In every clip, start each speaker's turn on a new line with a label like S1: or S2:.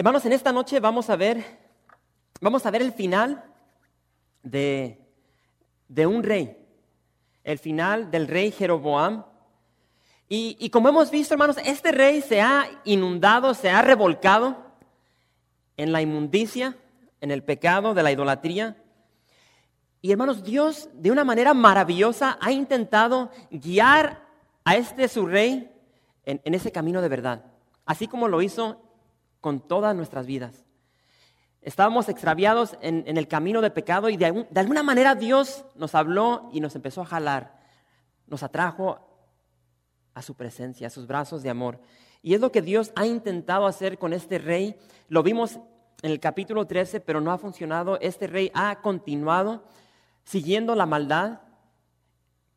S1: Hermanos, en esta noche vamos a ver, vamos a ver el final de, de un rey, el final del rey Jeroboam. Y, y como hemos visto, hermanos, este rey se ha inundado, se ha revolcado en la inmundicia, en el pecado de la idolatría. Y hermanos, Dios de una manera maravillosa ha intentado guiar a este su rey en, ese camino de verdad, así como lo hizo con todas nuestras vidas. Estábamos extraviados en, el camino de pecado y de, de, alguna manera Dios nos habló y nos empezó a jalar, nos atrajo a su presencia, a sus brazos de amor. Y es lo que Dios ha intentado hacer con este rey. Lo vimos en el capítulo 13, pero no ha funcionado. Este rey ha continuado siguiendo la maldad.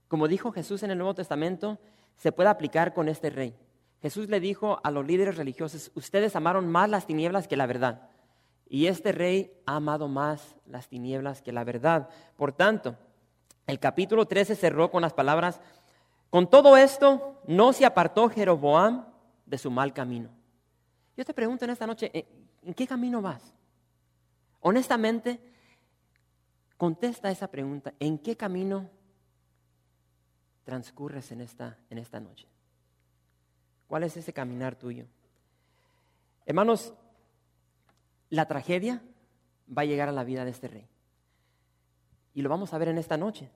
S1: Como dijo Jesús en el Nuevo Testamento, se puede aplicar con este rey. Jesús le dijo a los líderes religiosos, ustedes amaron más las tinieblas que la verdad. Y este rey ha amado más las tinieblas que la verdad. Por tanto, el capítulo 13 cerró con las palabras, con todo esto no se apartó Jeroboam de su mal camino. Yo te pregunto en esta noche, ¿en qué camino vas? Honestamente, contesta esa pregunta, ¿en qué camino transcurres en esta, en esta noche? ¿Cuál es ese caminar tuyo? Hermanos, la tragedia va a llegar a la vida de este rey. Y lo vamos a ver en esta noche.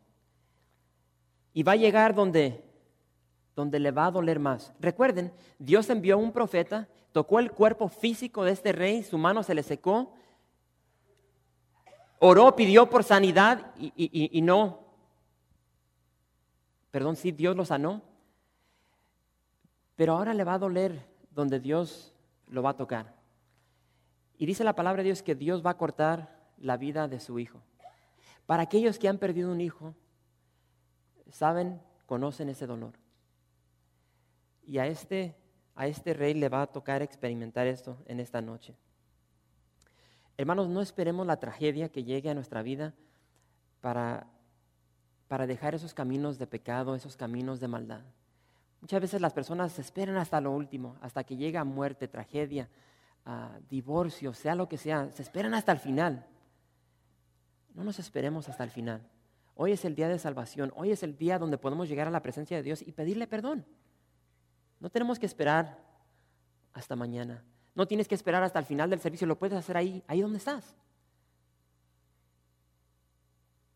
S1: Y va a llegar donde, donde le va a doler más. Recuerden, Dios envió a un profeta, tocó el cuerpo físico de este rey, su mano se le secó, oró, pidió por sanidad y, y no, Perdón, sí, Dios lo sanó. Pero ahora le va a doler donde Dios lo va a tocar. Y dice la palabra de Dios que Dios va a cortar la vida de su hijo. Para aquellos que han perdido un hijo, saben, conocen ese dolor. Y a este, a este rey le va a tocar experimentar esto en esta noche. Hermanos, no esperemos la tragedia que llegue a nuestra vida para para dejar esos caminos de pecado, esos caminos de maldad. Muchas veces las personas esperan hasta lo último, hasta que llega muerte, tragedia, ah, divorcio, sea lo que sea, se esperan hasta el final. No nos esperemos hasta el final. Hoy es el día de salvación, hoy es el día donde podemos llegar a la presencia de Dios y pedirle perdón. No tenemos que esperar hasta mañana. No tienes que esperar hasta el final del servicio, lo puedes hacer ahí, ahí donde estás.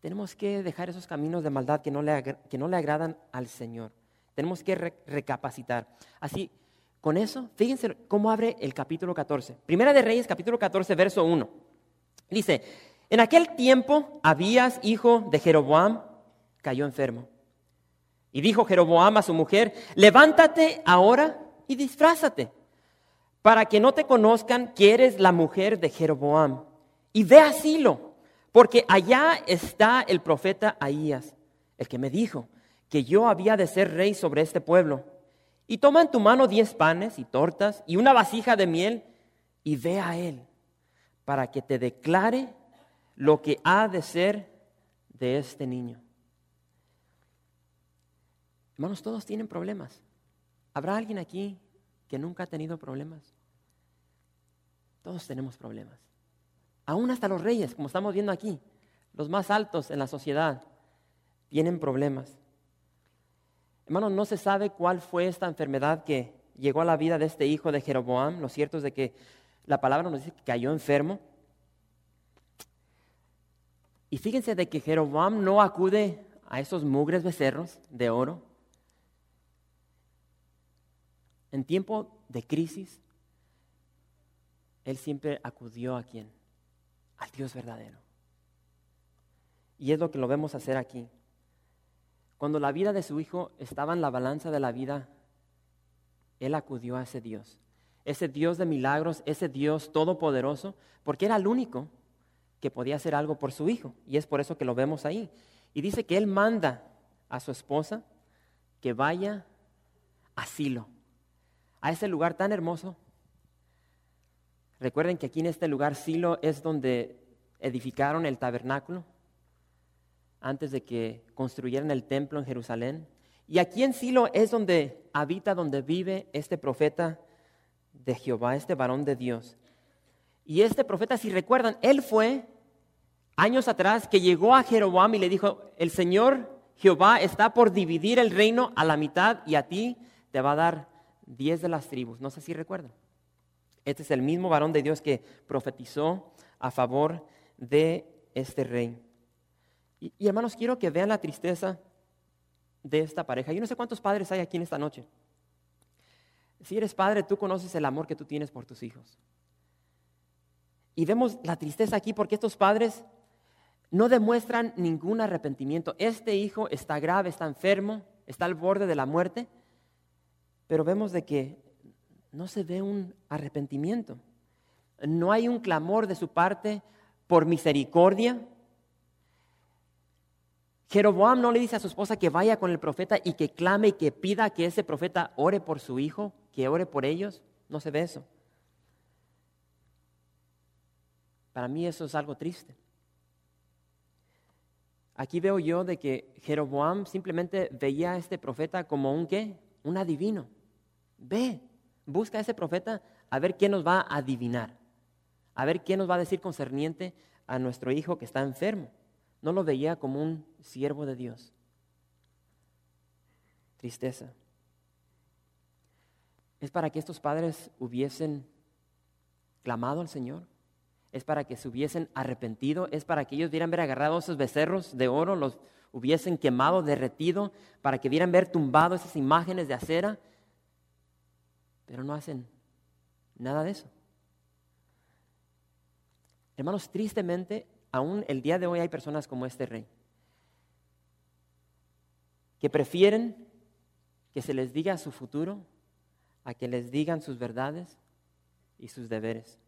S1: Tenemos que dejar esos caminos de maldad que no le, que no le agradan al Señor. Tenemos que recapacitar. Así, con eso, fíjense cómo abre el capítulo 14. Primera de Reyes, capítulo 14, verso 1. Dice, en aquel tiempo Abías, hijo de Jeroboam, cayó enfermo. Y dijo Jeroboam a su mujer, levántate ahora y disfrázate, para que no te conozcan que eres la mujer de Jeroboam. Y ve a Silo porque allá está el profeta Ahías, el que me dijo que yo había de ser rey sobre este pueblo. Y toma en tu mano diez panes y tortas y una vasija de miel y ve a él para que te declare lo que ha de ser de este niño. Hermanos, todos tienen problemas. ¿Habrá alguien aquí que nunca ha tenido problemas? Todos tenemos problemas. Aún hasta los reyes, como estamos viendo aquí, los más altos en la sociedad, tienen problemas. Hermanos, no se sabe cuál fue esta enfermedad que llegó a la vida de este hijo de Jeroboam. Lo cierto es de que la palabra nos dice que cayó enfermo. Y fíjense de que Jeroboam no acude a esos mugres becerros de oro. En tiempo de crisis, él siempre acudió a quién? al Dios verdadero. Y es lo que lo vemos hacer aquí. Cuando la vida de su hijo estaba en la balanza de la vida, él acudió a ese Dios. ese Dios de milagros, ese Dios todopoderoso, porque era el único que podía hacer algo por su hijo. Y es por eso que lo vemos ahí. Y dice que él manda a su esposa que vaya a Silo, a ese lugar tan hermoso. Recuerden que aquí en este lugar Silo es donde edificaron el tabernáculo antes de que construyeran el templo en Jerusalén. Y aquí en Silo es donde habita, donde vive este profeta de Jehová, este varón de Dios. Y este profeta, si recuerdan, él fue años atrás que llegó a Jeroboam y le dijo, el Señor Jehová está por dividir el reino a la mitad y a ti te va a dar diez de las tribus. No sé si recuerdan. Este es el mismo varón de Dios que profetizó a favor de este rey. Y, hermanos, quiero que vean la tristeza de esta pareja. Yo no sé cuántos padres hay aquí en esta noche. Si eres padre, tú conoces el amor que tú tienes por tus hijos. Y vemos la tristeza aquí porque estos padres no demuestran ningún arrepentimiento. Este hijo está grave, está enfermo, está al borde de la muerte, pero vemos de que no se ve un arrepentimiento. No hay un clamor de su parte por misericordia. Jeroboam no le dice a su esposa que vaya con el profeta y que clame y que pida que ese profeta ore por su hijo, que ore por ellos. No se ve eso. Para mí eso es algo triste. Aquí veo yo de que Jeroboam simplemente veía a este profeta como un qué? Un adivino. Ve, busca a ese profeta a ver qué nos va a adivinar, a ver qué nos va a decir concerniente a nuestro hijo que está enfermo. No lo veía como un siervo de Dios. Tristeza. Es para que estos padres hubiesen clamado al Señor, es para que se hubiesen arrepentido, es para que ellos vieran ver agarrado esos becerros de oro, los hubiesen quemado, derretido, para que vieran ver tumbado esas imágenes de acera, pero no hacen nada de eso. Hermanos, tristemente, aún el día de hoy hay personas como este rey, que prefieren que se les diga su futuro a que les digan sus verdades y sus deberes.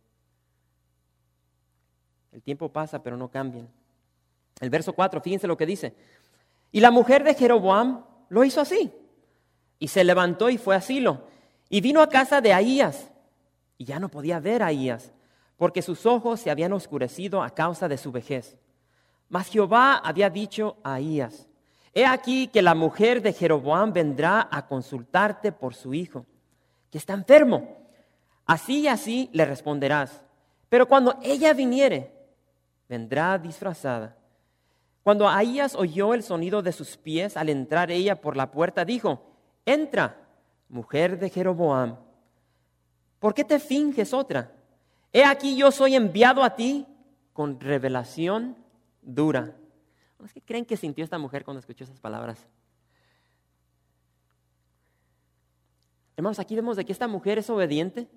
S1: El tiempo pasa, pero no cambian. El verso 4, fíjense lo que dice. Y la mujer de Jeroboam lo hizo así. Y se levantó y fue a Silo. Y vino a casa de Ahías. Y ya no podía ver a Ahías, porque sus ojos se habían oscurecido a causa de su vejez. Mas Jehová había dicho a Ahías, He aquí que la mujer de Jeroboam vendrá a consultarte por su hijo, que está enfermo. Así y así le responderás. Pero cuando ella viniere, vendrá disfrazada. Cuando Ahías oyó el sonido de sus pies al entrar ella por la puerta, dijo, entra, mujer de Jeroboam, ¿por qué te finges otra? He aquí yo soy enviado a ti con revelación dura. ¿Qué creen que sintió esta mujer cuando escuchó esas palabras? Hermanos, aquí vemos de que esta mujer es obediente.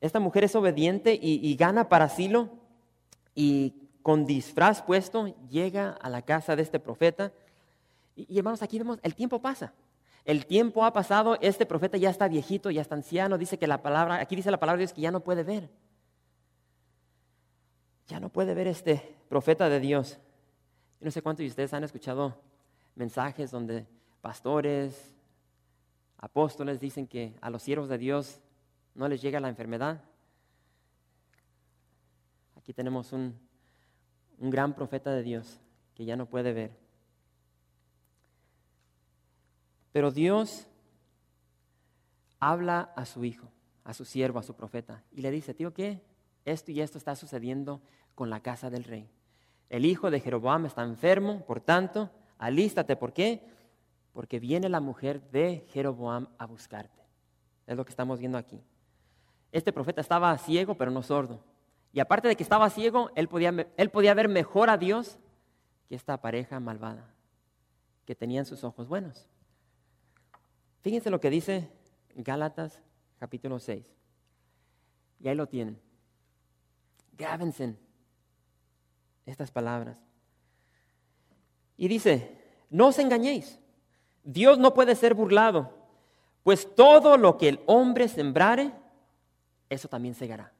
S1: Esta mujer es obediente y, y gana para asilo y con disfraz puesto llega a la casa de este profeta. Y, hermanos, aquí vemos, el tiempo pasa. El tiempo ha pasado, este profeta ya está viejito, ya está anciano, dice que la palabra, aquí dice la palabra de Dios que ya no puede ver. Ya no puede ver este profeta de Dios. Yo no sé cuántos de ustedes han escuchado mensajes donde pastores, apóstoles dicen que a los siervos de Dios no les llega la enfermedad. Aquí tenemos un, un gran profeta de Dios que ya no puede ver. Pero Dios habla a su hijo, a su siervo, a su profeta, y le dice, tío, ¿qué? Esto y esto está sucediendo con la casa del rey. El hijo de Jeroboam está enfermo, por tanto, alístate. ¿Por qué? Porque viene la mujer de Jeroboam a buscarte. Es lo que estamos viendo aquí. Este profeta estaba ciego, pero no sordo. Y aparte de que estaba ciego, él podía, ver mejor a Dios que esta pareja malvada, que tenían sus ojos buenos. Fíjense lo que dice Gálatas capítulo 6. Y ahí lo tienen. Grábense estas palabras. Y dice, no os engañéis, Dios no puede ser burlado, pues todo lo que el hombre sembrare, eso también cegará.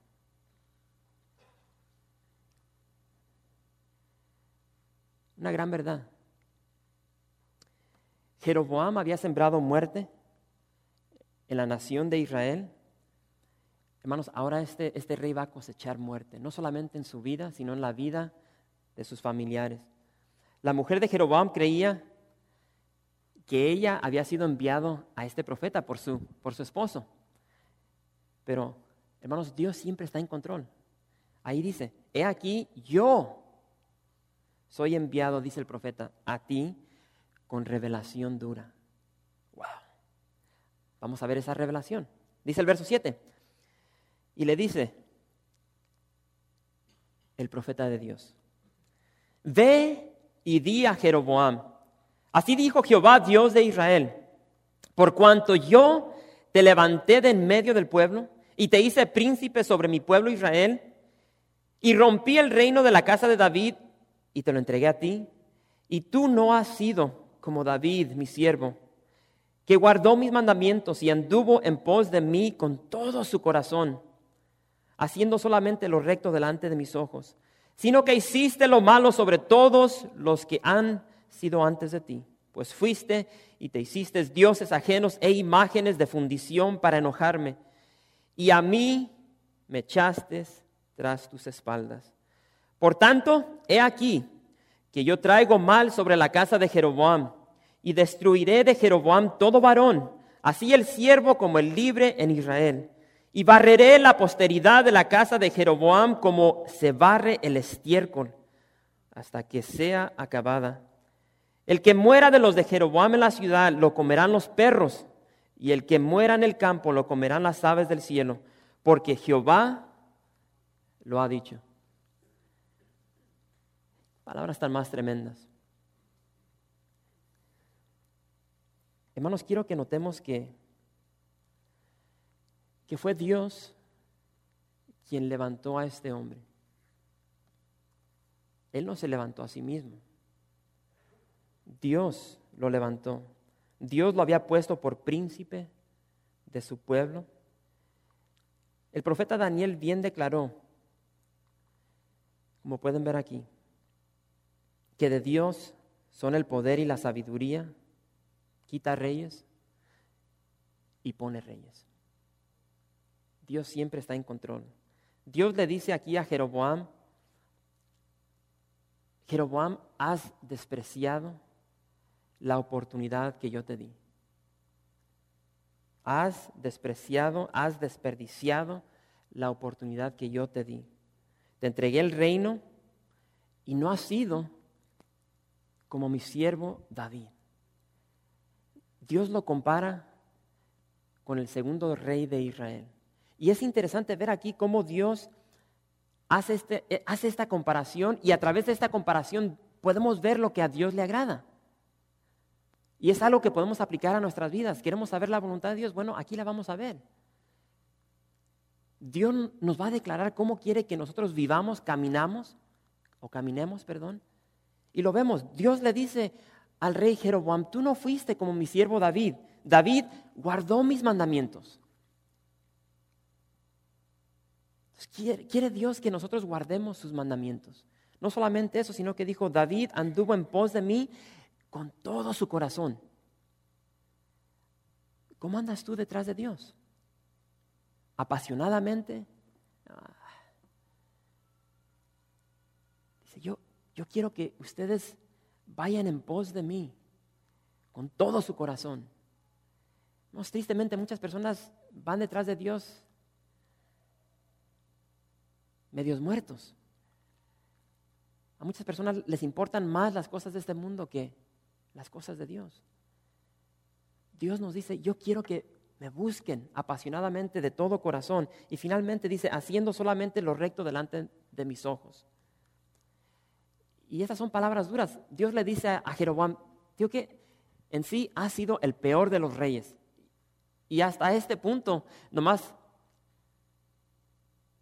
S1: Una gran verdad. Jeroboam había sembrado muerte en la nación de Israel. Hermanos, ahora este, este rey va a cosechar muerte, no solamente en su vida, sino en la vida de sus familiares. La mujer de Jeroboam creía que ella había sido enviado a este profeta por su, por su esposo. Pero, hermanos, Dios siempre está en control. Ahí dice, he aquí, yo soy enviado, dice el profeta, a ti con revelación dura. Wow. Vamos a ver esa revelación. Dice el verso 7. Y le dice el profeta de Dios, ve y di a Jeroboam, así dijo Jehová, Dios de Israel, por cuanto yo te levanté de en medio del pueblo y te hice príncipe sobre mi pueblo Israel, y rompí el reino de la casa de David y te lo entregué a ti, y tú no has sido como David, mi siervo, que guardó mis mandamientos y anduvo en pos de mí con todo su corazón, haciendo solamente lo recto delante de mis ojos, sino que hiciste lo malo sobre todos los que han sido antes de ti, pues fuiste y te hiciste dioses ajenos e imágenes de fundición para enojarme y a mí me echaste tras tus espaldas. Por tanto, he aquí que yo traigo mal sobre la casa de Jeroboam y destruiré de Jeroboam todo varón, así el siervo como el libre en Israel. Y barreré la posteridad de la casa de Jeroboam como se barre el estiércol, hasta que sea acabada. El que muera de los de Jeroboam en la ciudad lo comerán los perros, y el que muera en el campo lo comerán las aves del cielo, porque Jehová lo ha dicho. Palabras tan más tremendas. Hermanos, quiero que notemos que, que fue Dios quien levantó a este hombre. Él no se levantó a sí mismo. Dios lo levantó. Dios lo había puesto por príncipe de su pueblo. El profeta Daniel bien declaró, como pueden ver aquí, que de Dios son el poder y la sabiduría, quita reyes y pone reyes. Dios siempre está en control. Dios le dice aquí a Jeroboam, Jeroboam, has despreciado la oportunidad que yo te di. Has despreciado, has desperdiciado la oportunidad que yo te di. Te entregué el reino y no has sido como mi siervo David. Dios lo compara con el segundo rey de Israel. Y es interesante ver aquí cómo Dios hace, este, eh, hace esta comparación y a través de esta comparación podemos ver lo que a Dios le agrada. Y es algo que podemos aplicar a nuestras vidas. ¿Queremos saber la voluntad de Dios? Bueno, aquí la vamos a ver. Dios nos va a declarar cómo quiere que nosotros vivamos, caminamos, o caminemos, perdón. Y lo vemos. Dios le dice al rey Jeroboam, tú no fuiste como mi siervo David. David guardó mis mandamientos. Quiere, quiere, Dios que nosotros guardemos sus mandamientos. No solamente eso, sino que dijo, David anduvo en pos de mí con todo su corazón. ¿Cómo andas tú detrás de Dios? ¿Apasionadamente? Ah. Dice, yo, yo quiero que ustedes vayan en pos de mí con todo su corazón. No, tristemente muchas personas van detrás de Dios medios muertos. A muchas personas les importan más las cosas de este mundo que las cosas de Dios. Dios nos dice, yo quiero que me busquen apasionadamente de todo corazón. Y finalmente dice, haciendo solamente lo recto delante de mis ojos. Y esas son palabras duras. Dios le dice a Jeroboam, tío, que en sí ha sido el peor de los reyes. Y hasta este punto, nomás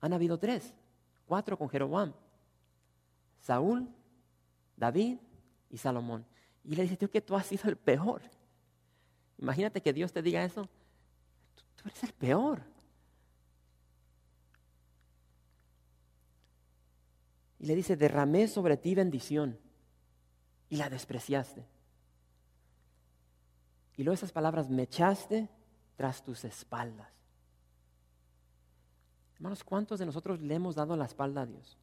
S1: han habido tres, cuatro con Jeroboam. Saúl, David y Salomón. Y le dice, tío, que tú has sido el peor. Imagínate que Dios te diga eso. Tú, eres el peor. Y le dice, derramé sobre ti bendición y la despreciaste. Y luego esas palabras, me echaste tras tus espaldas. Hermanos, ¿cuántos de nosotros le hemos dado la espalda a Dios?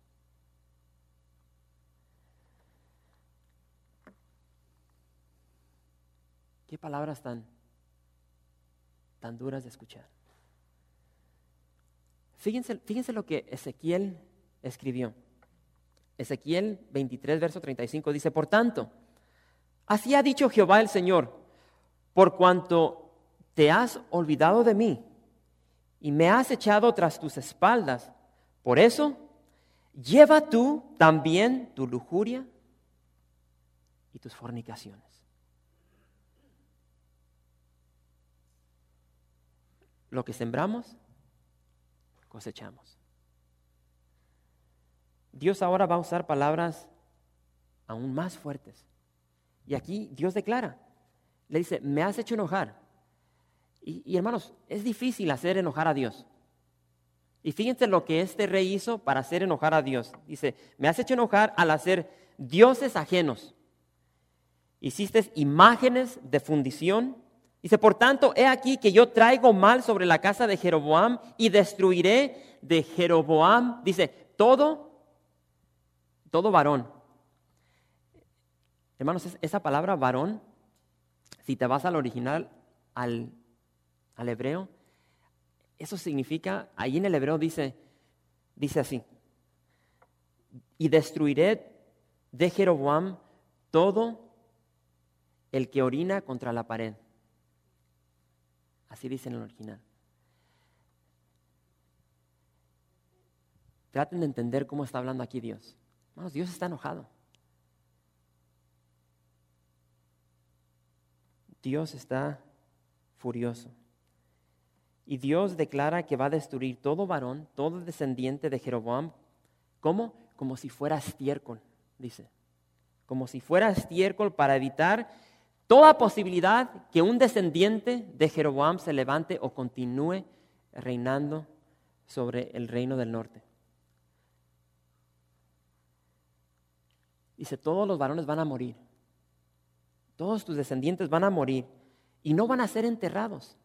S1: Qué palabras tan, tan duras de escuchar. Fíjense, fíjense lo que Ezequiel escribió. Ezequiel 23, verso 35 dice, por tanto, así ha dicho Jehová el Señor, por cuanto te has olvidado de mí y me has echado tras tus espaldas, por eso lleva tú también tu lujuria y tus fornicaciones. Lo que sembramos, cosechamos. Dios ahora va a usar palabras aún más fuertes. Y aquí Dios declara, le dice, me has hecho enojar. Y, hermanos, es difícil hacer enojar a Dios. Y fíjense lo que este rey hizo para hacer enojar a Dios. Dice, me has hecho enojar al hacer dioses ajenos. Hiciste imágenes de fundición. Dice, por tanto, he aquí que yo traigo mal sobre la casa de Jeroboam y destruiré de Jeroboam, dice, todo todo varón. Hermanos, esa palabra varón, si te vas al original, al, al hebreo, eso significa, ahí en el hebreo dice, dice así, y destruiré de Jeroboam todo el que orina contra la pared. Así dice en el original. Traten de entender cómo está hablando aquí Dios. Dios está enojado. Dios está furioso. Y Dios declara que va a destruir todo varón, todo descendiente de Jeroboam. ¿Cómo? Como si fuera estiércol, dice. Como si fuera estiércol para evitar toda posibilidad que un descendiente de Jeroboam se levante o continúe reinando sobre el reino del norte. Dice, todos los varones van a morir. Todos tus descendientes van a morir y no van a ser enterrados.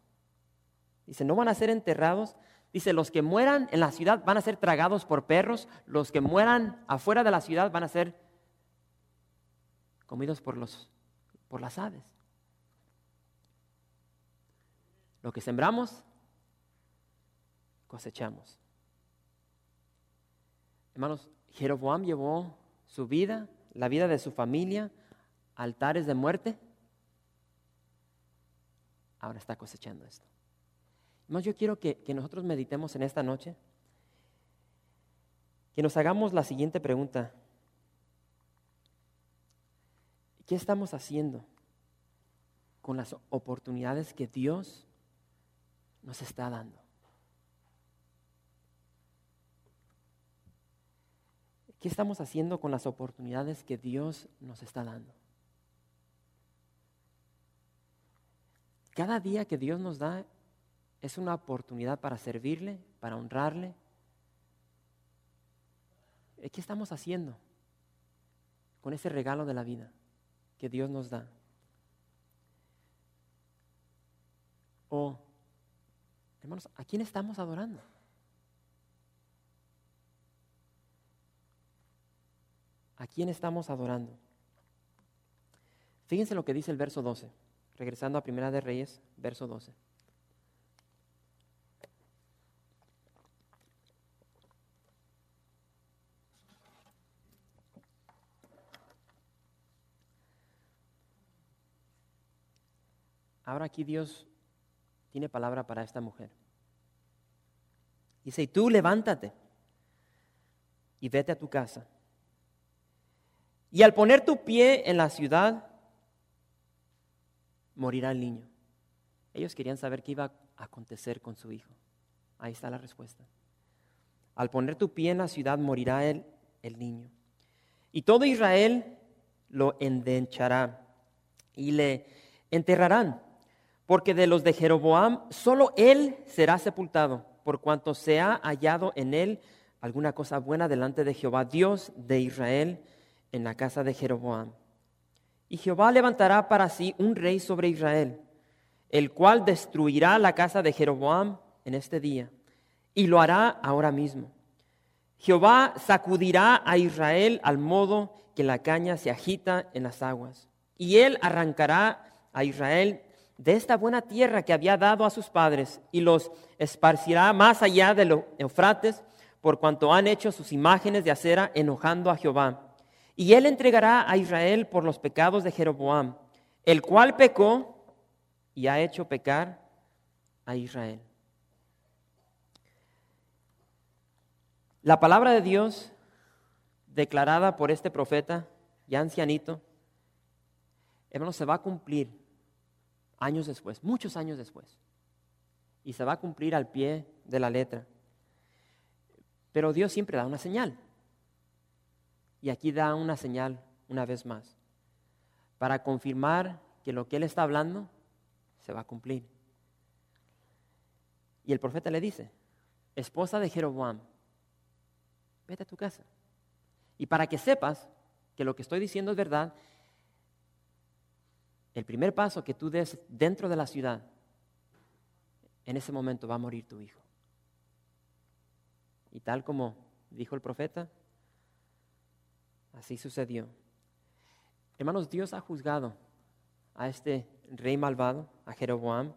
S1: Dice, no van a ser enterrados. Dice, los que mueran en la ciudad van a ser tragados por perros, los que mueran afuera de la ciudad van a ser comidos por, los, por las aves. Lo que sembramos, cosechamos. Hermanos, Jeroboam llevó su vida la vida de su familia, altares de muerte, ahora está cosechando esto. Más yo quiero que, que nosotros meditemos en esta noche, que nos hagamos la siguiente pregunta. ¿Qué estamos haciendo con las oportunidades que Dios nos está dando? ¿Qué estamos haciendo con las oportunidades que Dios nos está dando? Cada día que Dios nos da es una oportunidad para servirle, para honrarle. ¿Qué estamos haciendo con ese regalo de la vida que Dios nos da? O, hermanos, ¿a quién estamos adorando? ¿A quién estamos adorando? Fíjense lo que dice el verso 12, regresando a Primera de Reyes, verso 12. Ahora aquí Dios tiene palabra para esta mujer. Dice, y tú levántate y vete a tu casa y al poner tu pie en la ciudad, morirá el niño. Ellos querían saber qué iba a acontecer con su hijo. Ahí está la respuesta. Al poner tu pie en la ciudad, morirá el, el niño. Y todo Israel lo endenchará y le enterrarán, porque de los de Jeroboam solo él será sepultado, por cuanto se ha hallado en él alguna cosa buena delante de Jehová, Dios de Israel, en la casa de Jeroboam. Y Jehová levantará para sí un rey sobre Israel, el cual destruirá la casa de Jeroboam en este día, y lo hará ahora mismo. Jehová sacudirá a Israel al modo que la caña se agita en las aguas, y él arrancará a Israel de esta buena tierra que había dado a sus padres, y los esparcirá más allá de los Eufrates, por cuanto han hecho sus imágenes de acera enojando a Jehová. Y él entregará a Israel por los pecados de Jeroboam, el cual pecó y ha hecho pecar a Israel. La palabra de Dios declarada por este profeta, ya ancianito, hermano, se va a cumplir años después, muchos años después. Y se va a cumplir al pie de la letra. Pero Dios siempre da una señal. Y aquí da una señal una vez más, para confirmar que lo que Él está hablando se va a cumplir. Y el profeta le dice, esposa de Jeroboam, vete a tu casa. Y para que sepas que lo que estoy diciendo es verdad, el primer paso que tú des dentro de la ciudad, en ese momento va a morir tu hijo. Y tal como dijo el profeta, así sucedió. Hermanos, Dios ha juzgado a este rey malvado, a Jeroboam.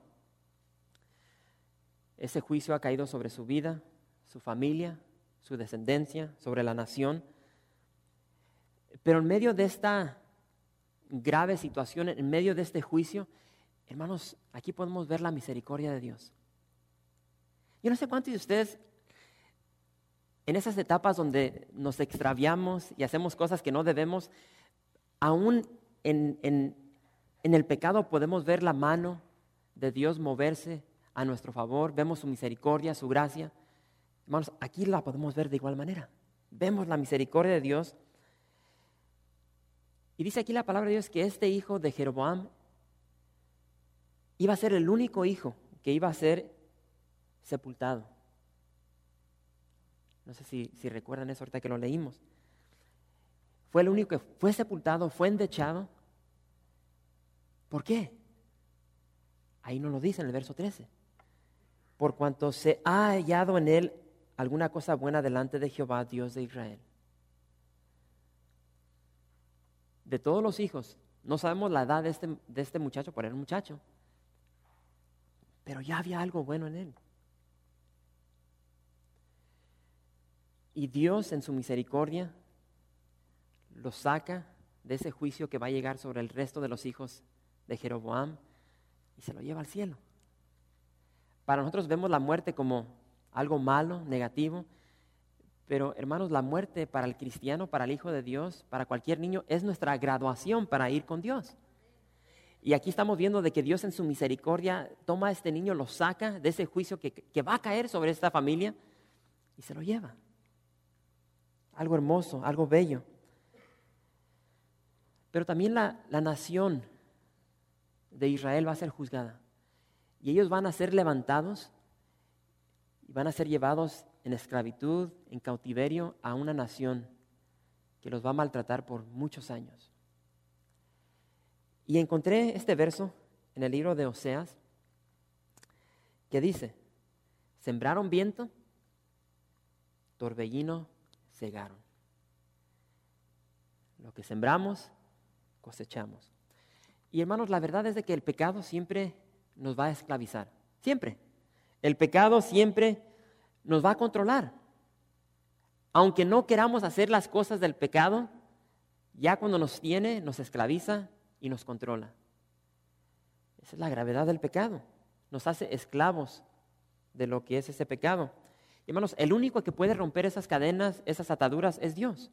S1: Ese juicio ha caído sobre su vida, su familia, su descendencia, sobre la nación. Pero en medio de esta grave situación, en medio de este juicio, hermanos, aquí podemos ver la misericordia de Dios. Yo no sé cuántos de ustedes en esas etapas donde nos extraviamos y hacemos cosas que no debemos, aún en, en, el pecado podemos ver la mano de Dios moverse a nuestro favor, vemos su misericordia, su gracia. Hermanos, aquí la podemos ver de igual manera. Vemos la misericordia de Dios. Y dice aquí la palabra de Dios que este hijo de Jeroboam iba a ser el único hijo que iba a ser sepultado. No sé si, recuerdan eso ahorita que lo leímos. Fue el único que fue sepultado, fue endechado. ¿Por qué? Ahí no lo dice en el verso 13. Por cuanto se ha hallado en él alguna cosa buena delante de Jehová, Dios de Israel. De todos los hijos, no sabemos la edad de este, de este muchacho, por un muchacho, pero ya había algo bueno en él. Y Dios en su misericordia lo saca de ese juicio que va a llegar sobre el resto de los hijos de Jeroboam y se lo lleva al cielo. Para nosotros vemos la muerte como algo malo, negativo, pero hermanos, la muerte para el cristiano, para el Hijo de Dios, para cualquier niño, es nuestra graduación para ir con Dios. Y aquí estamos viendo de que Dios en su misericordia toma a este niño, lo saca de ese juicio que va a caer sobre esta familia y se lo lleva algo hermoso, algo bello. Pero también la, nación de Israel va a ser juzgada. Y ellos van a ser levantados y van a ser llevados en esclavitud, en cautiverio a una nación que los va a maltratar por muchos años. Y encontré este verso en el libro de Oseas que dice, sembraron viento, torbellino cegaron. Lo que sembramos, cosechamos. Y hermanos, la verdad es de que el pecado siempre nos va a esclavizar. Siempre. El pecado siempre nos va a controlar. Aunque no queramos hacer las cosas del pecado, ya cuando nos tiene, nos esclaviza y nos controla. Esa es la gravedad del pecado. Nos hace esclavos de lo que es ese pecado. Hermanos, el único que puede romper esas cadenas, esas ataduras, es Dios.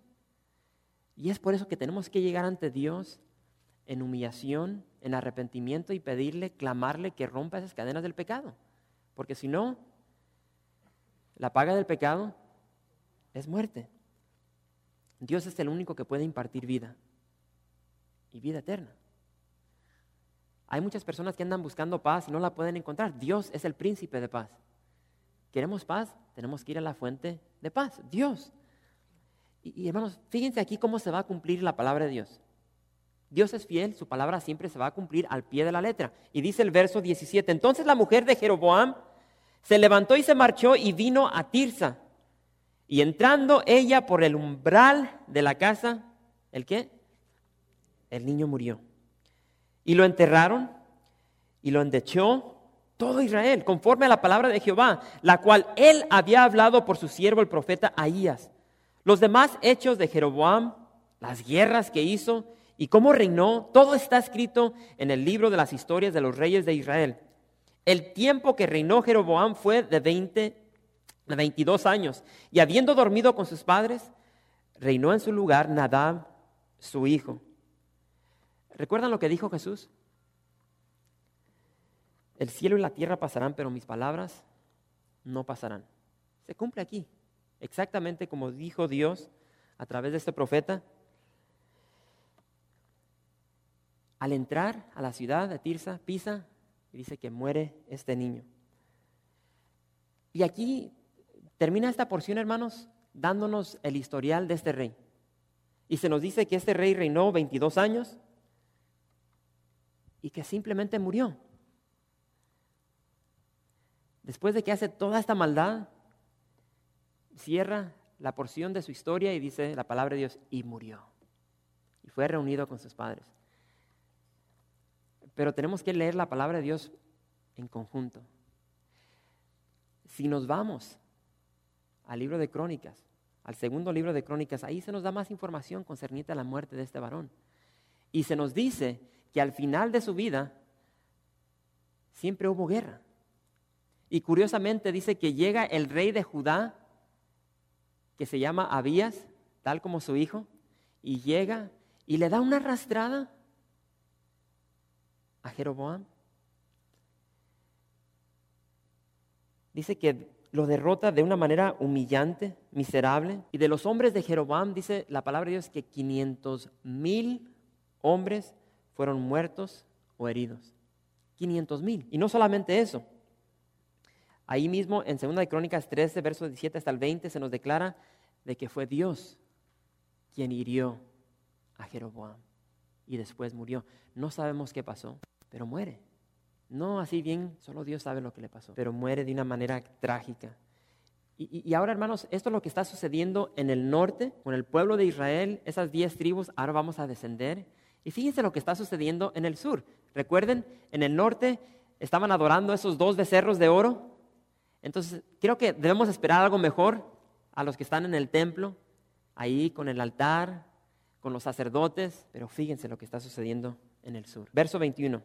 S1: Y es por eso que tenemos que llegar ante Dios en humillación, en arrepentimiento y pedirle, clamarle que rompa esas cadenas del pecado. Porque si no, la paga del pecado es muerte. Dios es el único que puede impartir vida y vida eterna. Hay muchas personas que andan buscando paz y no la pueden encontrar. Dios es el príncipe de paz. Queremos paz, tenemos que ir a la fuente de paz, Dios. Y, hermanos, fíjense aquí cómo se va a cumplir la palabra de Dios. Dios es fiel, su palabra siempre se va a cumplir al pie de la letra. Y dice el verso 17, entonces la mujer de Jeroboam se levantó y se marchó y vino a Tirsa. Y entrando ella por el umbral de la casa, ¿el qué? El niño murió. Y lo enterraron y lo endechó todo Israel, conforme a la palabra de Jehová, la cual él había hablado por su siervo el profeta Ahías. Los demás hechos de Jeroboam, las guerras que hizo y cómo reinó, todo está escrito en el libro de las historias de los reyes de Israel. El tiempo que reinó Jeroboam fue de 20, de 22 años, y habiendo dormido con sus padres, reinó en su lugar Nadab, su hijo. ¿Recuerdan lo que dijo Jesús? El cielo y la tierra pasarán, pero mis palabras no pasarán. Se cumple aquí, exactamente como dijo Dios a través de este profeta. Al entrar a la ciudad de Tirsa, Pisa, dice que muere este niño. Y aquí termina esta porción, hermanos, dándonos el historial de este rey. Y se nos dice que este rey reinó 22 años y que simplemente murió. Después de que hace toda esta maldad, cierra la porción de su historia y dice la palabra de Dios, y murió. Y fue reunido con sus padres. Pero tenemos que leer la palabra de Dios en conjunto. Si nos vamos al libro de Crónicas, al segundo libro de Crónicas, ahí se nos da más información concerniente a la muerte de este varón. Y se nos dice que al final de su vida siempre hubo guerra. Y curiosamente dice que llega el rey de Judá, que se llama Abías, tal como su hijo, y llega y le da una arrastrada a Jeroboam. Dice que lo derrota de una manera humillante, miserable. Y de los hombres de Jeroboam, dice la palabra de Dios, que 500 mil hombres fueron muertos o heridos. 500 mil. Y no solamente eso. Ahí mismo en 2 de Crónicas 13, versos 17 hasta el 20, se nos declara de que fue Dios quien hirió a Jeroboam y después murió. No sabemos qué pasó pero muere. No así bien, solo Dios sabe lo que le pasó, pero muere de una manera trágica. Y, ahora, hermanos, esto es lo que está sucediendo en el norte, con el pueblo de Israel, esas diez tribus, ahora vamos a descender. Y fíjense lo que está sucediendo en el sur. Recuerden, en el norte estaban adorando esos dos becerros de oro. Entonces, creo que debemos esperar algo mejor a los que están en el templo, ahí con el altar, con los sacerdotes, pero fíjense lo que está sucediendo en el sur. Verso 21.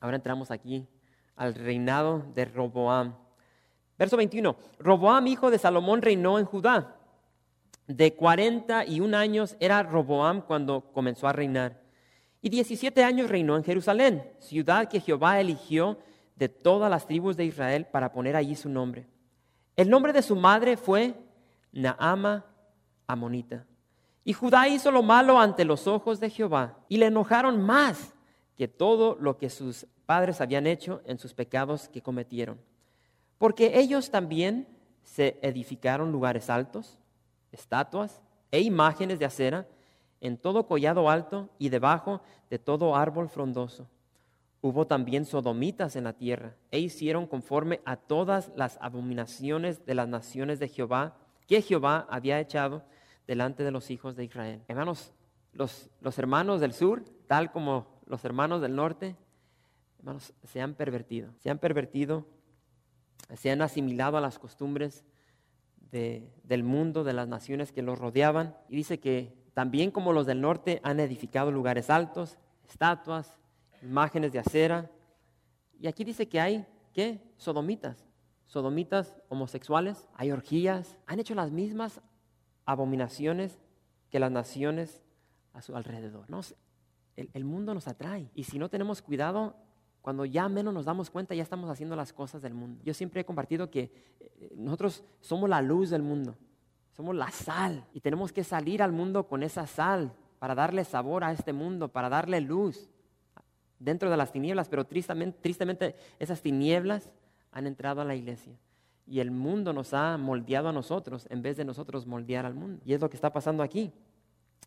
S1: Ahora entramos aquí al reinado de Roboam. Verso 21. Roboam, hijo de Salomón, reinó en Judá. De 41 años era Roboam cuando comenzó a reinar. Y 17 años reinó en Jerusalén, ciudad que Jehová eligió de todas las tribus de Israel para poner allí su nombre. El nombre de su madre fue Naama Amonita. Y Judá hizo lo malo ante los ojos de Jehová y le enojaron más que todo lo que sus padres habían hecho en sus pecados que cometieron. Porque ellos también se edificaron lugares altos, estatuas e imágenes de acera en todo collado alto y debajo de todo árbol frondoso. Hubo también sodomitas en la tierra e hicieron conforme a todas las abominaciones de las naciones de Jehová que Jehová había echado delante de los hijos de Israel. Hermanos, los, los hermanos del sur, tal como los hermanos del norte, hermanos, se han pervertido, se han pervertido, se han asimilado a las costumbres del mundo, de las naciones que los rodeaban. Y dice que también como los del norte han edificado lugares altos, estatuas, imágenes de acera. Y aquí dice que hay, ¿qué? Sodomitas, sodomitas homosexuales, hay orgías, han hecho las mismas abominaciones que las naciones a su alrededor. El, mundo nos atrae. Y si no tenemos cuidado, cuando ya menos nos damos cuenta, ya estamos haciendo las cosas del mundo. Yo siempre he compartido que eh, nosotros somos la luz del mundo, somos la sal y tenemos que salir al mundo con esa sal para darle sabor a este mundo, para darle luz dentro de las tinieblas, pero tristemente, esas tinieblas han entrado a la iglesia. y el mundo nos ha moldeado a nosotros en vez de nosotros moldear al mundo. Y es lo que está pasando aquí.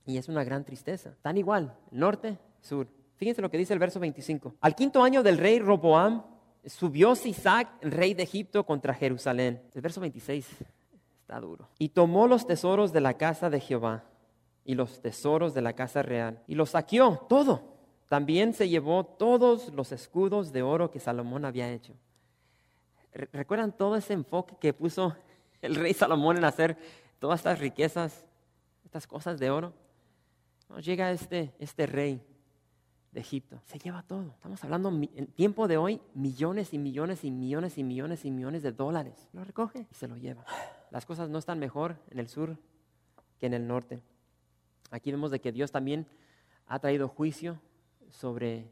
S1: Y es una gran tristeza. Tan igual, norte, sur. Fíjense lo que dice el verso 25. Al quinto año del rey Roboam, subió Sisac, rey de Egipto, contra Jerusalén. El verso 26 está duro. Y tomó los tesoros de la casa de Jehová y los tesoros de la casa real y los saqueó todo. También se llevó todos los escudos de oro que Salomón había hecho. ¿Recuerdan todo ese enfoque que puso el rey Salomón en hacer todas estas riquezas, estas cosas de oro? llega este, este rey de Egipto, se lleva todo. Estamos hablando en tiempo de hoy, millones y millones y millones y millones y millones de dólares. Lo recoge y se lo lleva. Las cosas no están mejor en el sur que en el norte. Aquí vemos de que Dios también ha traído juicio sobre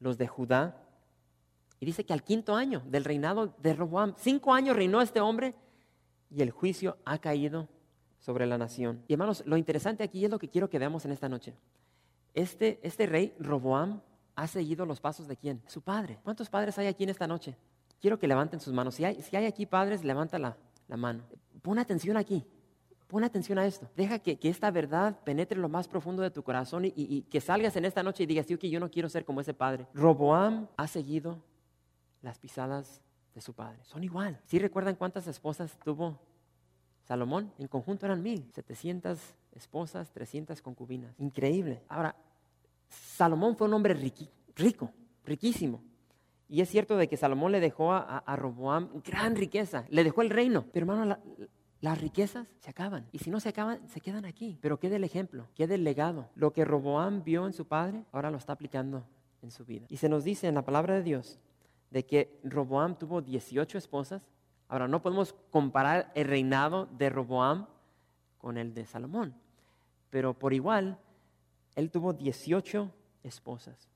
S1: los de Judá y dice que al quinto año del reinado de Roboam, cinco años reinó este hombre y el juicio ha caído sobre la nación. Y hermanos, lo interesante aquí es lo que quiero que veamos en esta noche. Este, este rey Roboam ha seguido los pasos de quién? Su padre. ¿Cuántos padres hay aquí en esta noche? Quiero que levanten sus manos. Si hay, si hay aquí padres, levanta la, mano. Pon atención aquí. Pon atención a esto. Deja que, esta verdad penetre lo más profundo de tu corazón y, que salgas en esta noche y digas, sí, que yo no quiero ser como ese padre. Roboam ha seguido las pisadas de su padre. Son igual. ¿Sí recuerdan cuántas esposas tuvo Salomón? En conjunto eran mil, setecientas esposas, trescientas concubinas. Increíble. Ahora, Salomón fue un hombre rico, riquísimo. Y es cierto de que Salomón le dejó a, Roboam gran riqueza, le dejó el reino. Pero hermano, las riquezas se acaban. Y si no se acaban, se quedan aquí. Pero quede el ejemplo, quede el legado. Lo que Roboam vio en su padre, ahora lo está aplicando en su vida. Y se nos dice en la palabra de Dios de que Roboam tuvo 18 esposas. Ahora, no podemos comparar el reinado de Roboam con el de Salomón, pero por igual, él tuvo 18 esposas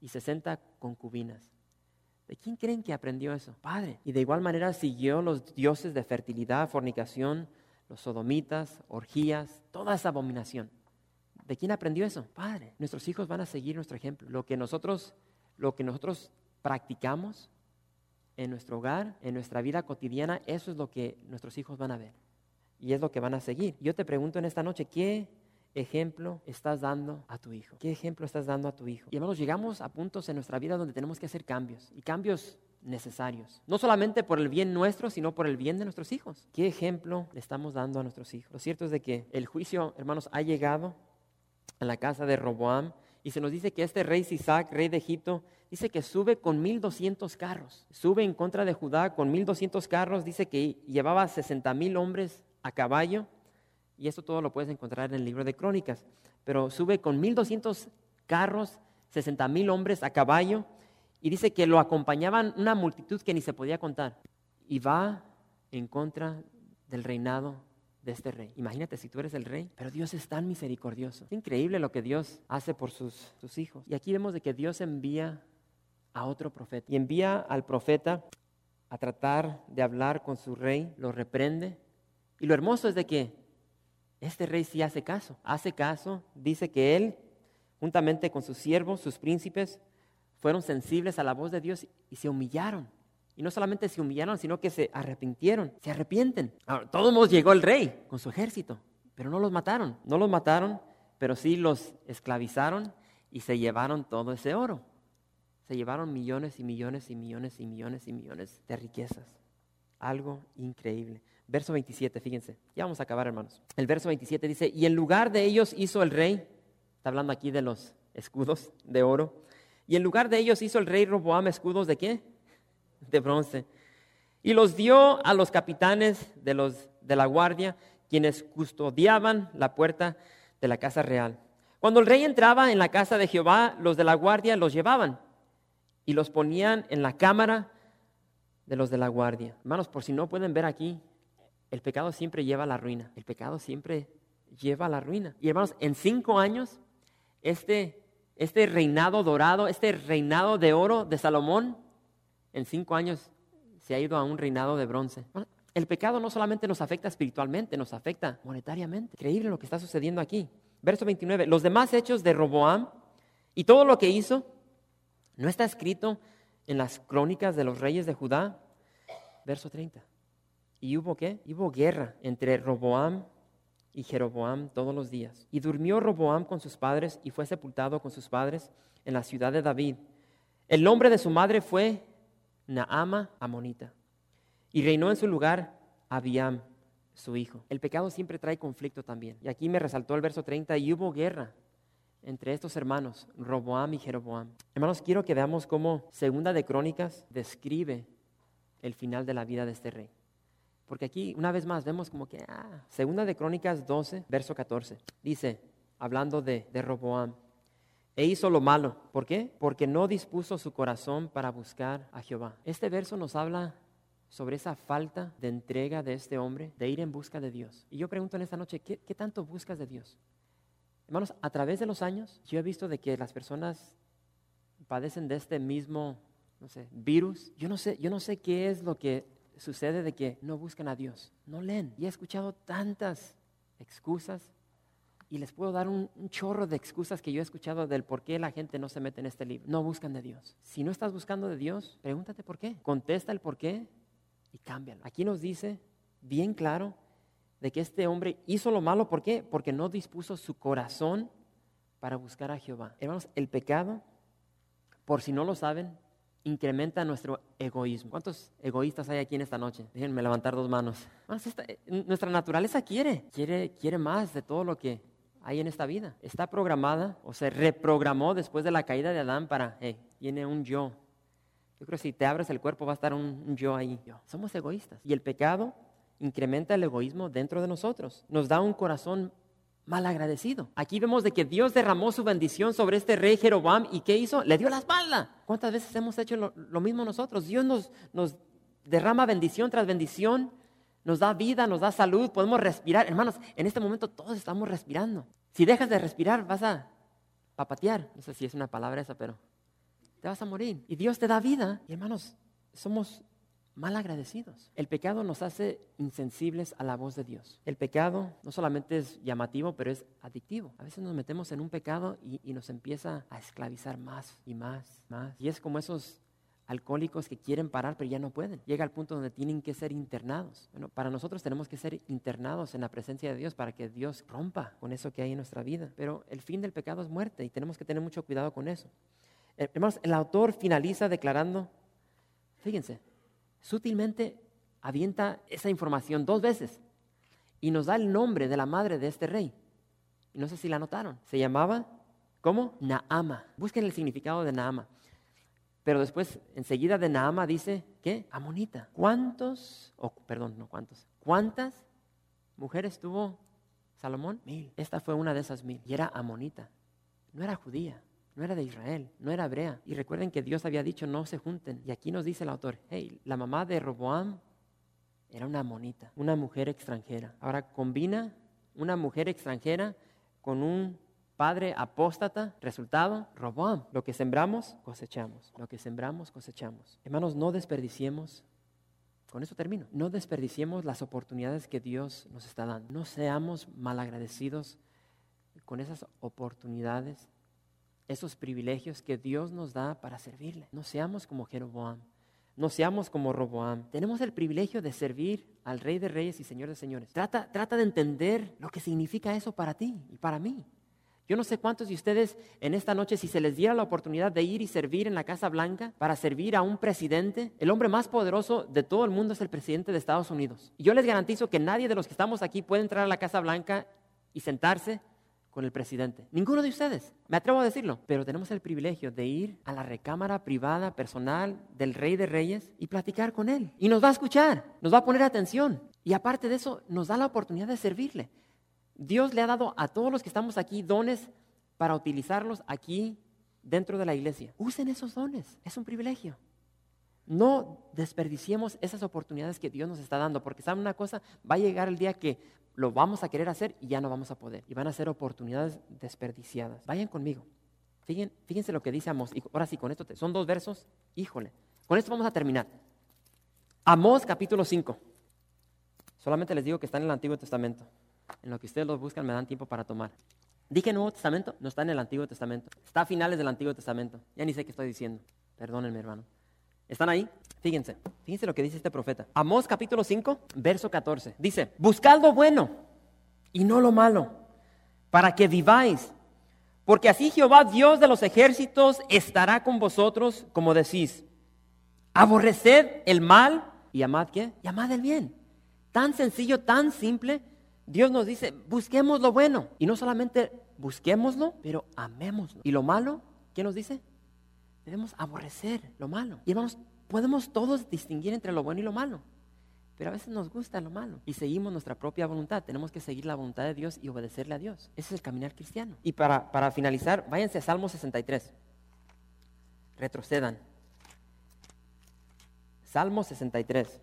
S1: y 60 concubinas. ¿De quién creen que aprendió eso? Padre. Y de igual manera siguió los dioses de fertilidad, fornicación, los sodomitas, orgías, toda esa abominación. ¿De quién aprendió eso? Padre. Nuestros hijos van a seguir nuestro ejemplo. Lo que nosotros, lo que nosotros practicamos en nuestro hogar, en nuestra vida cotidiana, eso es lo que nuestros hijos van a ver y es lo que van a seguir. Yo te pregunto en esta noche, ¿qué ejemplo estás dando a tu hijo? ¿Qué ejemplo estás dando a tu hijo? Y hermanos, llegamos a puntos en nuestra vida donde tenemos que hacer cambios y cambios necesarios. No solamente por el bien nuestro, sino por el bien de nuestros hijos. ¿Qué ejemplo le estamos dando a nuestros hijos? Lo cierto es de que el juicio, hermanos, ha llegado a la casa de Roboam y se nos dice que este rey Sisac, rey de Egipto, dice que sube con 1200 carros. Sube en contra de Judá con 1200 carros. Dice que llevaba 60 mil hombres a caballo. Y esto todo lo puedes encontrar en el libro de Crónicas. Pero sube con 1200 carros, 60 mil hombres a caballo. Y dice que lo acompañaban una multitud que ni se podía contar. Y va en contra del reinado de este rey. Imagínate si tú eres el rey, pero Dios es tan misericordioso. Es increíble lo que Dios hace por sus, sus hijos. Y aquí vemos de que Dios envía a otro profeta. Y envía al profeta a tratar de hablar con su rey, lo reprende. Y lo hermoso es de que este rey sí hace caso. Hace caso, dice que él, juntamente con sus siervos, sus príncipes, fueron sensibles a la voz de Dios y se humillaron. Y no solamente se humillaron, sino que se arrepintieron, se arrepienten. Ahora, todos modos llegó el rey con su ejército, pero no los mataron. No los mataron, pero sí los esclavizaron y se llevaron todo ese oro. Se llevaron millones y millones y millones y millones y millones de riquezas. Algo increíble. Verso 27, fíjense. Ya vamos a acabar, hermanos. El verso 27 dice, y en lugar de ellos hizo el rey, está hablando aquí de los escudos de oro, y en lugar de ellos hizo el rey Roboam escudos de qué? de bronce. Y los dio a los capitanes de, los, de la guardia, quienes custodiaban la puerta de la casa real. Cuando el rey entraba en la casa de Jehová, los de la guardia los llevaban y los ponían en la cámara de los de la guardia. Hermanos, por si no pueden ver aquí, el pecado siempre lleva a la ruina. El pecado siempre lleva a la ruina. Y hermanos, en cinco años, este, este reinado dorado, este reinado de oro de Salomón, en cinco años se ha ido a un reinado de bronce. El pecado no solamente nos afecta espiritualmente, nos afecta monetariamente. Increíble lo que está sucediendo aquí. Verso 29. Los demás hechos de Roboam y todo lo que hizo no está escrito en las crónicas de los reyes de Judá. Verso 30. ¿Y hubo qué? Hubo guerra entre Roboam y Jeroboam todos los días. Y durmió Roboam con sus padres y fue sepultado con sus padres en la ciudad de David. El nombre de su madre fue Naama Amonita. Y reinó en su lugar Abiam, su hijo. El pecado siempre trae conflicto también. Y aquí me resaltó el verso 30, y hubo guerra entre estos hermanos, Roboam y Jeroboam. Hermanos, quiero que veamos cómo Segunda de Crónicas describe el final de la vida de este rey. Porque aquí, una vez más, vemos como que, ah, Segunda de Crónicas 12, verso 14, dice, hablando de, de Roboam, e hizo lo malo. ¿Por qué? Porque no dispuso su corazón para buscar a Jehová. Este verso nos habla sobre esa falta de entrega de este hombre de ir en busca de Dios. Y yo pregunto en esta noche, ¿qué, qué tanto buscas de Dios? Hermanos, a través de los años yo he visto de que las personas padecen de este mismo, no sé, virus. Yo no sé, yo no sé qué es lo que sucede de que no buscan a Dios, no leen. Y he escuchado tantas excusas y les puedo dar un, chorro de excusas que yo he escuchado del por qué la gente no se mete en este libro. No buscan de Dios. Si no estás buscando de Dios, pregúntate por qué. Contesta el por qué y cámbialo. Aquí nos dice bien claro de que este hombre hizo lo malo. ¿Por qué? Porque no dispuso su corazón para buscar a Jehová. Hermanos, el pecado, por si no lo saben, incrementa nuestro egoísmo. ¿Cuántos egoístas hay aquí en esta noche? Déjenme levantar dos manos. Eh, nuestra naturaleza quiere, quiere, quiere más de todo lo que hay en esta vida. Está programada o se reprogramó después de la caída de Adán para, hey, tiene un yo. Yo creo que si te abres el cuerpo va a estar un, un yo ahí. Somos egoístas. Y el pecado incrementa el egoísmo dentro de nosotros. Nos da un corazón mal agradecido. Aquí vemos de que Dios derramó su bendición sobre este rey Jeroboam y ¿qué hizo? Le dio la espalda. ¿Cuántas veces hemos hecho lo, mismo nosotros? Dios nos, nos derrama bendición tras bendición, nos da vida, nos da salud, podemos respirar. Hermanos, en este momento todos estamos respirando. Si dejas de respirar, vas a papatear. No sé si es una palabra esa, pero te vas a morir. Y Dios te da vida. Hermanos, somos mal agradecidos. El pecado nos hace insensibles a la voz de Dios. El pecado no solamente es llamativo, pero es adictivo. A veces nos metemos en un pecado y, nos empieza a esclavizar más y más, más. Y es como esos alcohólicos que quieren parar pero ya no pueden. Llega al punto donde tienen que ser internados. Bueno, para nosotros tenemos que ser internados en la presencia de Dios para que Dios rompa con eso que hay en nuestra vida. Pero el fin del pecado es muerte y tenemos que tener mucho cuidado con eso. Hermanos, el autor finaliza declarando, fíjense, sutilmente avienta esa información dos veces y nos da el nombre de la madre de este rey. Y no sé si la notaron. Se llamaba, ¿cómo? Naama. Busquen el significado de Naama. Pero después, enseguida de Naama dice, ¿qué? Amonita. ¿Cuántos, oh, perdón, no cuántos, cuántas mujeres tuvo Salomón? Mil. Esta fue una de esas mil. Y era amonita. No era judía no era de Israel, no era hebrea. Y recuerden que Dios había dicho no se junten. Y aquí nos dice el autor, hey, la mamá de Roboam era una monita, una mujer extranjera. Ahora combina una mujer extranjera con un padre apóstata, resultado, Roboam. Lo que sembramos, cosechamos. Lo que sembramos, cosechamos. Hermanos, no desperdiciemos, con eso termino, no desperdiciemos las oportunidades que Dios nos está dando. No seamos malagradecidos con esas oportunidades esos privilegios que Dios nos da para servirle. No seamos como Jeroboam, no seamos como Roboam. Tenemos el privilegio de servir al Rey de Reyes y Señor de Señores. Trata, trata de entender lo que significa eso para ti y para mí. Yo no sé cuántos de ustedes en esta noche, si se les diera la oportunidad de ir y servir en la Casa Blanca para servir a un presidente, el hombre más poderoso de todo el mundo es el presidente de Estados Unidos. Y yo les garantizo que nadie de los que estamos aquí puede entrar a la Casa Blanca y sentarse con el presidente. Ninguno de ustedes, me atrevo a decirlo, pero tenemos el privilegio de ir a la recámara privada personal del rey de reyes y platicar con él. Y nos va a escuchar, nos va a poner atención. Y aparte de eso, nos da la oportunidad de servirle. Dios le ha dado a todos los que estamos aquí dones para utilizarlos aquí dentro de la iglesia. Usen esos dones, es un privilegio. No desperdiciemos esas oportunidades que Dios nos está dando, porque saben una cosa, va a llegar el día que lo vamos a querer hacer y ya no vamos a poder. Y van a ser oportunidades desperdiciadas. Vayan conmigo. Fíjense, lo que dice Amós. Ahora sí, con esto son dos versos. Híjole. Con esto vamos a terminar. Amós capítulo 5. Solamente les digo que está en el Antiguo Testamento. En lo que ustedes lo buscan me dan tiempo para tomar. Dije Nuevo Testamento, no está en el Antiguo Testamento. Está a finales del Antiguo Testamento. Ya ni sé qué estoy diciendo. Perdónenme, hermano. ¿Están ahí? Fíjense, fíjense lo que dice este profeta. Amós capítulo 5, verso 14. Dice, buscad lo bueno y no lo malo, para que viváis. Porque así Jehová, Dios de los ejércitos, estará con vosotros, como decís. Aborreced el mal y amad qué? Y amad el bien. Tan sencillo, tan simple. Dios nos dice, busquemos lo bueno. Y no solamente busquémoslo, pero amémoslo. Y lo malo, ¿qué nos dice? Debemos aborrecer lo malo. Y podemos todos distinguir entre lo bueno y lo malo. Pero a veces nos gusta lo malo y seguimos nuestra propia voluntad. Tenemos que seguir la voluntad de Dios y obedecerle a Dios. Ese es el caminar cristiano. Y para, para finalizar, váyanse a Salmo 63. Retrocedan. Salmo 63.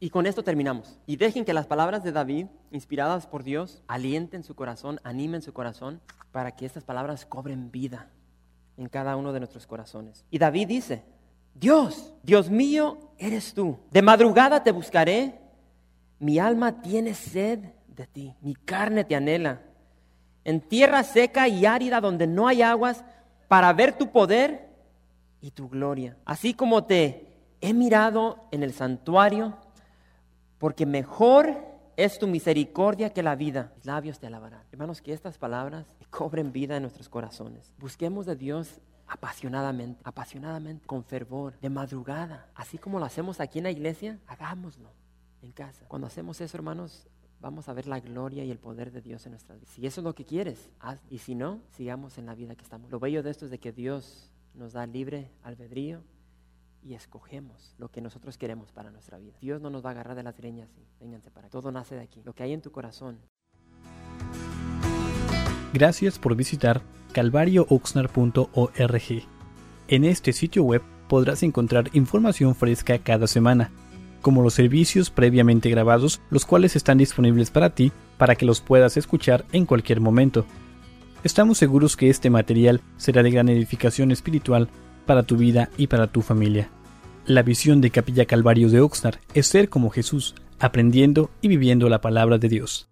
S1: Y con esto terminamos. Y dejen que las palabras de David, inspiradas por Dios, alienten su corazón, animen su corazón, para que estas palabras cobren vida en cada uno de nuestros corazones. Y David dice, Dios, Dios mío, eres tú. De madrugada te buscaré, mi alma tiene sed de ti, mi carne te anhela. En tierra seca y árida donde no hay aguas, para ver tu poder y tu gloria. Así como te he mirado en el santuario, porque mejor es tu misericordia que la vida. Mis labios te alabarán. Hermanos, que estas palabras cobren vida en nuestros corazones. Busquemos de Dios apasionadamente, apasionadamente, con fervor, de madrugada. Así como lo hacemos aquí en la iglesia, hagámoslo en casa. Cuando hacemos eso, hermanos, vamos a ver la gloria y el poder de Dios en nuestras vidas. Si eso es lo que quieres, haz. Y si no, sigamos en la vida que estamos. Lo bello de esto es de que Dios nos da libre albedrío y escogemos lo que nosotros queremos para nuestra vida. Dios no nos va a agarrar de las greñas y vénganse para acá. Todo nace de aquí. Lo que hay en tu corazón.
S2: Gracias por visitar calvariooxnar.org. En este sitio web podrás encontrar información fresca cada semana, como los servicios previamente grabados, los cuales están disponibles para ti para que los puedas escuchar en cualquier momento. Estamos seguros que este material será de gran edificación espiritual para tu vida y para tu familia. La visión de Capilla Calvario de Oxnard es ser como Jesús, aprendiendo y viviendo la palabra de Dios.